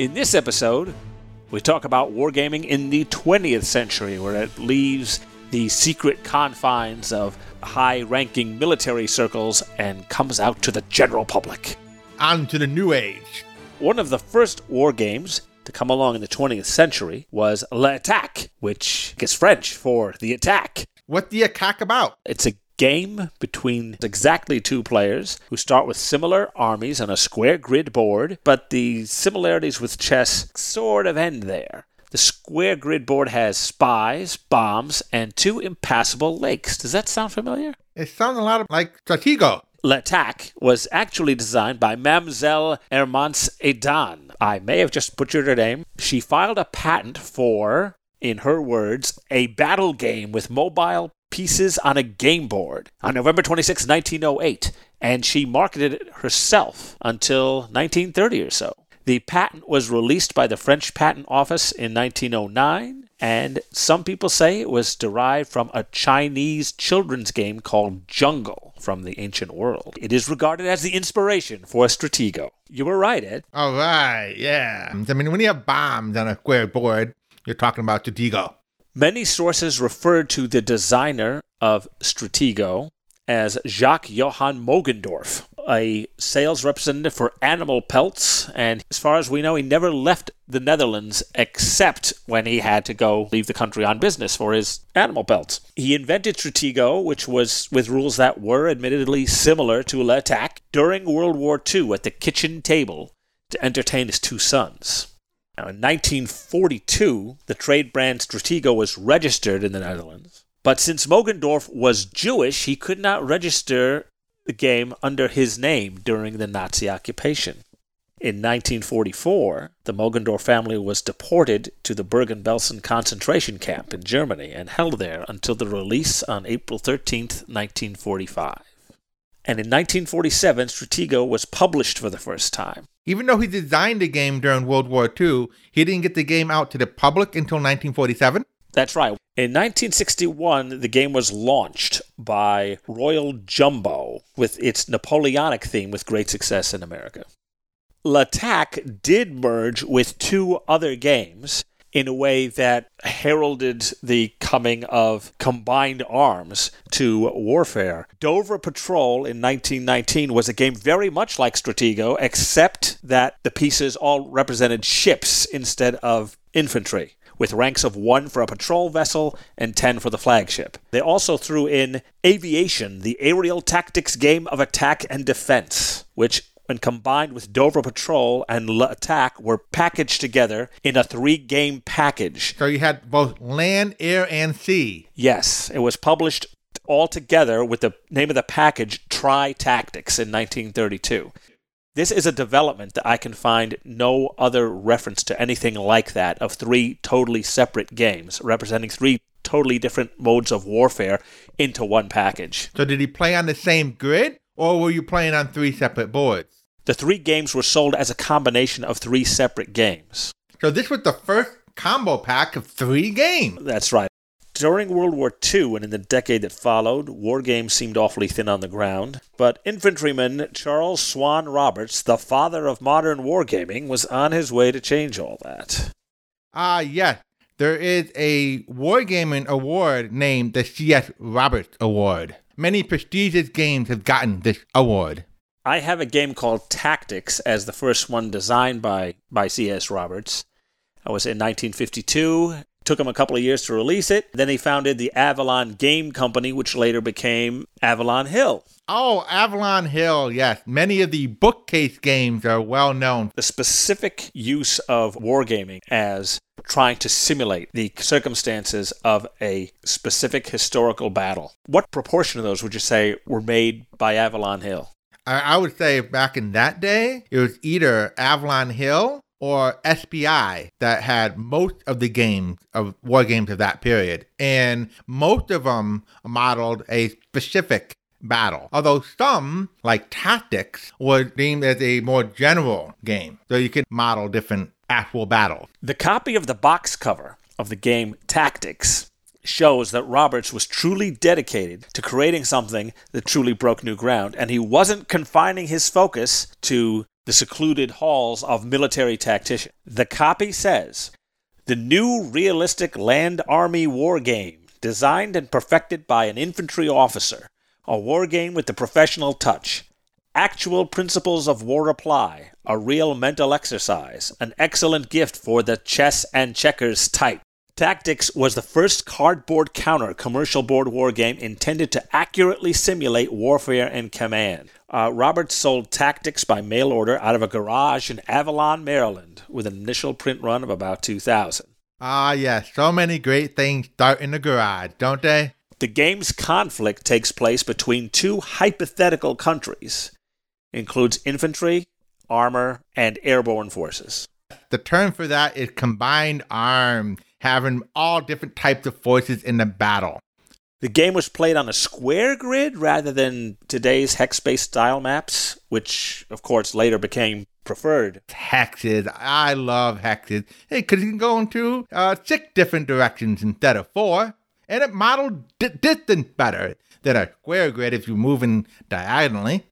In this episode, we talk about wargaming in the 20th century, where it leaves the secret confines of high ranking military circles and comes out to the general public. On to the new age. One of the first war games to come along in the 20th century was L'Attaque, which is French for the attack. What the attack about? It's a game between exactly two players who start with similar armies on a square grid board, but the similarities with chess sort of end there. The square grid board has spies, bombs, and two impassable lakes. Does that sound familiar? It sounds a lot like Stratego. L'Attaque was actually designed by Mademoiselle Hermance Edan. I may have just butchered her name. She filed a patent for, in her words, a battle game with mobile pieces on a game board on November 26, 1908, and she marketed it herself until 1930 or so. The patent was released by the French Patent Office in 1909, and some people say it was derived from a Chinese children's game called Jungle from the ancient world. It is regarded as the inspiration for Stratego. You were right, Ed. All right, yeah. I mean, when you have bombs on a square board, you're talking about Stratego. Many sources refer to the designer of Stratego as Jacques Johann Mogendorf, a sales representative for animal pelts, and as far as we know, he never left the Netherlands except when he had to go leave the country on business for his animal pelts. He invented Stratego, which was with rules that were admittedly similar to L'Attaque, during World War II at the kitchen table to entertain his two sons. Now, in 1942, the trade brand Stratego was registered in the Netherlands. But since Mogendorf was Jewish, he could not register the game under his name during the Nazi occupation. In 1944, the Mogendorf family was deported to the Bergen Belsen concentration camp in Germany and held there until the release on April 13, 1945. And in 1947, Stratego was published for the first time. Even though he designed the game during World War II, he didn't get the game out to the public until 1947. That's right. In 1961, the game was launched by Royal Jumbo with its Napoleonic theme with great success in America. L'Attaque did merge with two other games in a way that heralded the coming of combined arms to warfare. Dover Patrol in 1919 was a game very much like Stratego, except that the pieces all represented ships instead of infantry with ranks of 1 for a patrol vessel and 10 for the flagship. They also threw in Aviation, the aerial tactics game of attack and defense, which when combined with Dover Patrol and Attack were packaged together in a three game package. So you had both land, air, and sea. Yes, it was published all together with the name of the package Tri Tactics in 1932. This is a development that I can find no other reference to anything like that of three totally separate games representing three totally different modes of warfare into one package. So did he play on the same grid, or were you playing on three separate boards? The three games were sold as a combination of three separate games. So this was the first combo pack of three games. That's right. During World War II and in the decade that followed, war games seemed awfully thin on the ground. But infantryman Charles Swann Roberts, the father of modern wargaming, was on his way to change all that. Ah, uh, yes. There is a wargaming award named the C.S. Roberts Award. Many prestigious games have gotten this award. I have a game called Tactics as the first one designed by, by C.S. Roberts. I was in 1952. Took him a couple of years to release it. Then he founded the Avalon Game Company, which later became Avalon Hill. Oh, Avalon Hill, yes. Many of the bookcase games are well known. The specific use of wargaming as trying to simulate the circumstances of a specific historical battle. What proportion of those would you say were made by Avalon Hill? I would say back in that day, it was either Avalon Hill or SPI that had most of the games of war games of that period. And most of them modeled a specific battle. Although some, like Tactics, were deemed as a more general game. So you could model different actual battles. The copy of the box cover of the game Tactics shows that Roberts was truly dedicated to creating something that truly broke new ground, and he wasn't confining his focus to the secluded halls of military tacticians. The copy says the new realistic land army war game, designed and perfected by an infantry officer, a war game with the professional touch. Actual principles of war apply, a real mental exercise, an excellent gift for the chess and checkers type. Tactics was the first cardboard counter commercial board war game intended to accurately simulate warfare and command. Uh, Roberts sold Tactics by mail order out of a garage in Avalon, Maryland, with an initial print run of about 2,000. Ah, yes, so many great things start in the garage, don't they? The game's conflict takes place between two hypothetical countries, includes infantry, armor, and airborne forces. The term for that is combined arm having all different types of forces in the battle. The game was played on a square grid rather than today's hex based style maps, which, of course, later became preferred. Hexes. I love hexes. Hey, because you can go into uh, six different directions instead of four, and it modeled di- distance better than a square grid if you're moving diagonally.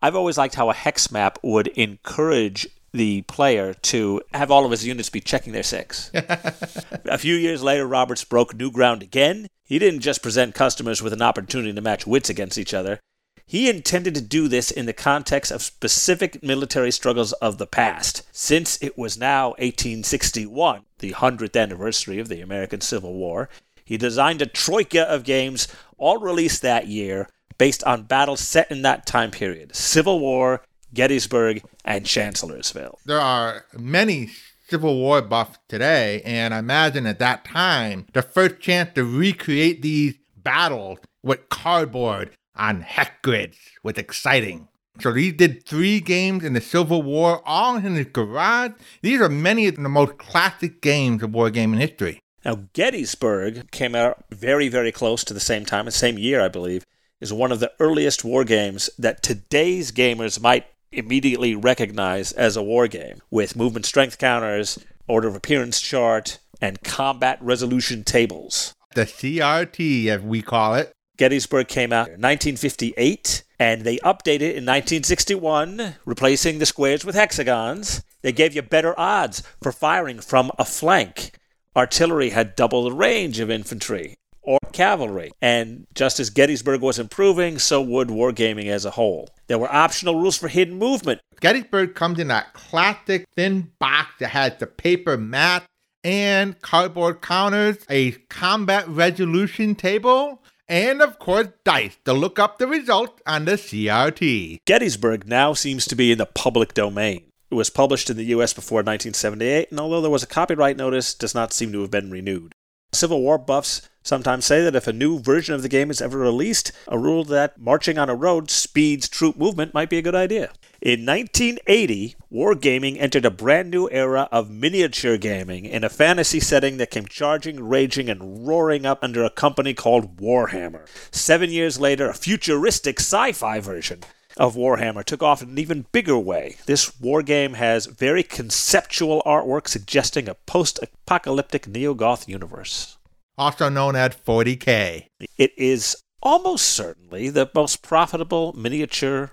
I've always liked how a hex map would encourage the player to have all of his units be checking their six. a few years later, Roberts broke new ground again. He didn't just present customers with an opportunity to match wits against each other. He intended to do this in the context of specific military struggles of the past, since it was now 1861, the 100th anniversary of the American Civil War. He designed a troika of games, all released that year, based on battles set in that time period Civil War, Gettysburg, and Chancellorsville. There are many Civil War buffs today, and I imagine at that time, the first chance to recreate these battles with cardboard on hex grids was exciting. So he did three games in the Civil War, all in his garage. These are many of the most classic games of wargaming history. Now, Gettysburg came out very, very close to the same time, the same year, I believe, is one of the earliest war games that today's gamers might immediately recognize as a war game with movement strength counters, order of appearance chart, and combat resolution tables. The CRT, as we call it. Gettysburg came out in 1958, and they updated it in 1961, replacing the squares with hexagons. They gave you better odds for firing from a flank. Artillery had double the range of infantry or cavalry. And just as Gettysburg was improving, so would wargaming as a whole. There were optional rules for hidden movement. Gettysburg comes in that classic thin box that has the paper mat and cardboard counters, a combat resolution table, and of course dice to look up the results on the CRT. Gettysburg now seems to be in the public domain. It was published in the US before 1978, and although there was a copyright notice, does not seem to have been renewed. Civil War buffs sometimes say that if a new version of the game is ever released, a rule that marching on a road speeds troop movement might be a good idea. In 1980, wargaming entered a brand new era of miniature gaming in a fantasy setting that came charging, raging, and roaring up under a company called Warhammer. Seven years later, a futuristic sci fi version of Warhammer took off in an even bigger way. This wargame has very conceptual artwork suggesting a post apocalyptic neo goth universe. Also known as 40K. It is almost certainly the most profitable miniature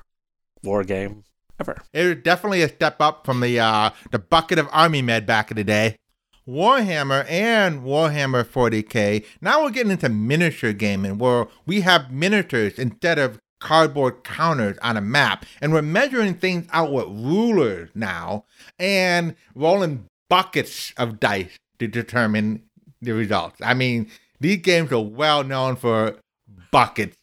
wargame ever. It was definitely a step up from the uh, the bucket of army med back in the day. Warhammer and Warhammer 40k. Now we're getting into miniature gaming where we have miniatures instead of cardboard counters on a map. And we're measuring things out with rulers now and rolling buckets of dice to determine the results. I mean, these games are well known for buckets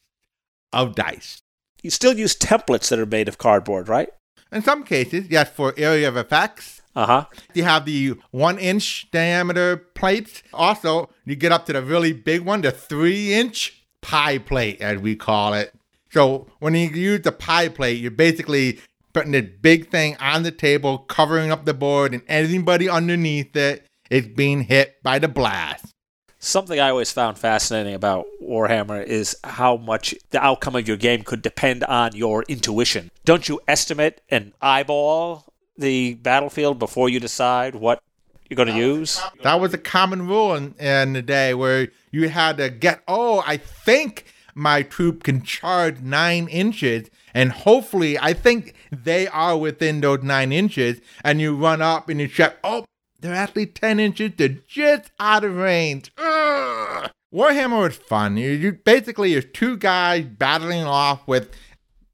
of dice. You still use templates that are made of cardboard, right? In some cases, yes, for area of effects. Uh huh. You have the one inch diameter plates. Also, you get up to the really big one, the three inch pie plate, as we call it. So when you use the pie plate, you're basically putting this big thing on the table, covering up the board, and anybody underneath it is being hit by the blast. Something I always found fascinating about Warhammer is how much the outcome of your game could depend on your intuition. Don't you estimate and eyeball the battlefield before you decide what you're going to use? That was a common rule in, in the day where you had to get, oh, I think my troop can charge nine inches. And hopefully, I think they are within those nine inches. And you run up and you check, oh, they're actually 10 inches. They're just out of range. Ugh. Warhammer was fun. You, you basically two guys battling off with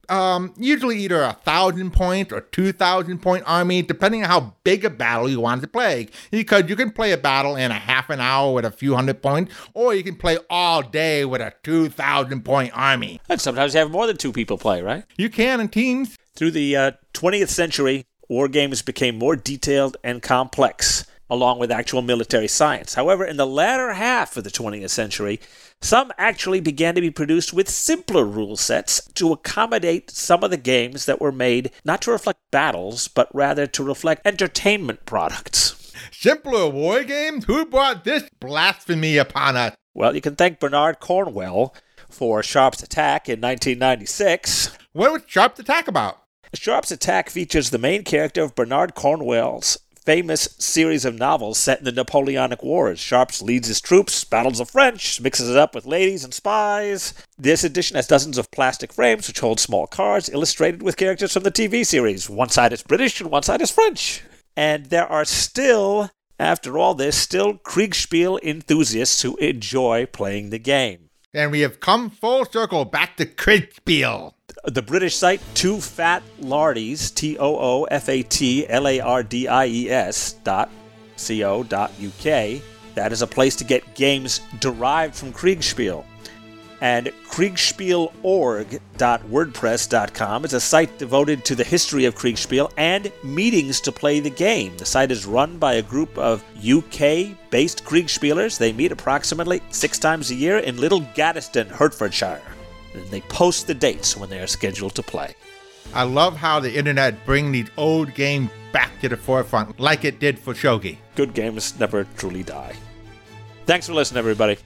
um, usually either a thousand point or two thousand point army, depending on how big a battle you want to play. Because you can play a battle in a half an hour with a few hundred points, or you can play all day with a two thousand point army. And sometimes you have more than two people play, right? You can in teams. Through the uh, 20th century, war games became more detailed and complex, along with actual military science. However, in the latter half of the 20th century, some actually began to be produced with simpler rule sets to accommodate some of the games that were made not to reflect battles, but rather to reflect entertainment products. Simpler war games? Who brought this blasphemy upon us? Well, you can thank Bernard Cornwell for Sharpe's Attack in 1996. What was Sharpe's Attack about? Sharpe's Attack features the main character of Bernard Cornwell's famous series of novels set in the Napoleonic Wars. Sharps leads his troops, battles the French, mixes it up with ladies and spies. This edition has dozens of plastic frames which hold small cards illustrated with characters from the TV series. One side is British and one side is French. And there are still, after all this, still Kriegspiel enthusiasts who enjoy playing the game. And we have come full circle back to Kriegspiel the British site Two Fat Lardies, T O O F A T L A R D I E S dot C O dot UK. That is a place to get games derived from Kriegspiel. And kriegspielorg.wordpress.com is a site devoted to the history of Kriegspiel and meetings to play the game. The site is run by a group of UK based Kriegspielers. They meet approximately six times a year in Little Gaddesden, Hertfordshire and they post the dates when they are scheduled to play. I love how the internet bring these old games back to the forefront like it did for Shogi. Good games never truly die. Thanks for listening, everybody.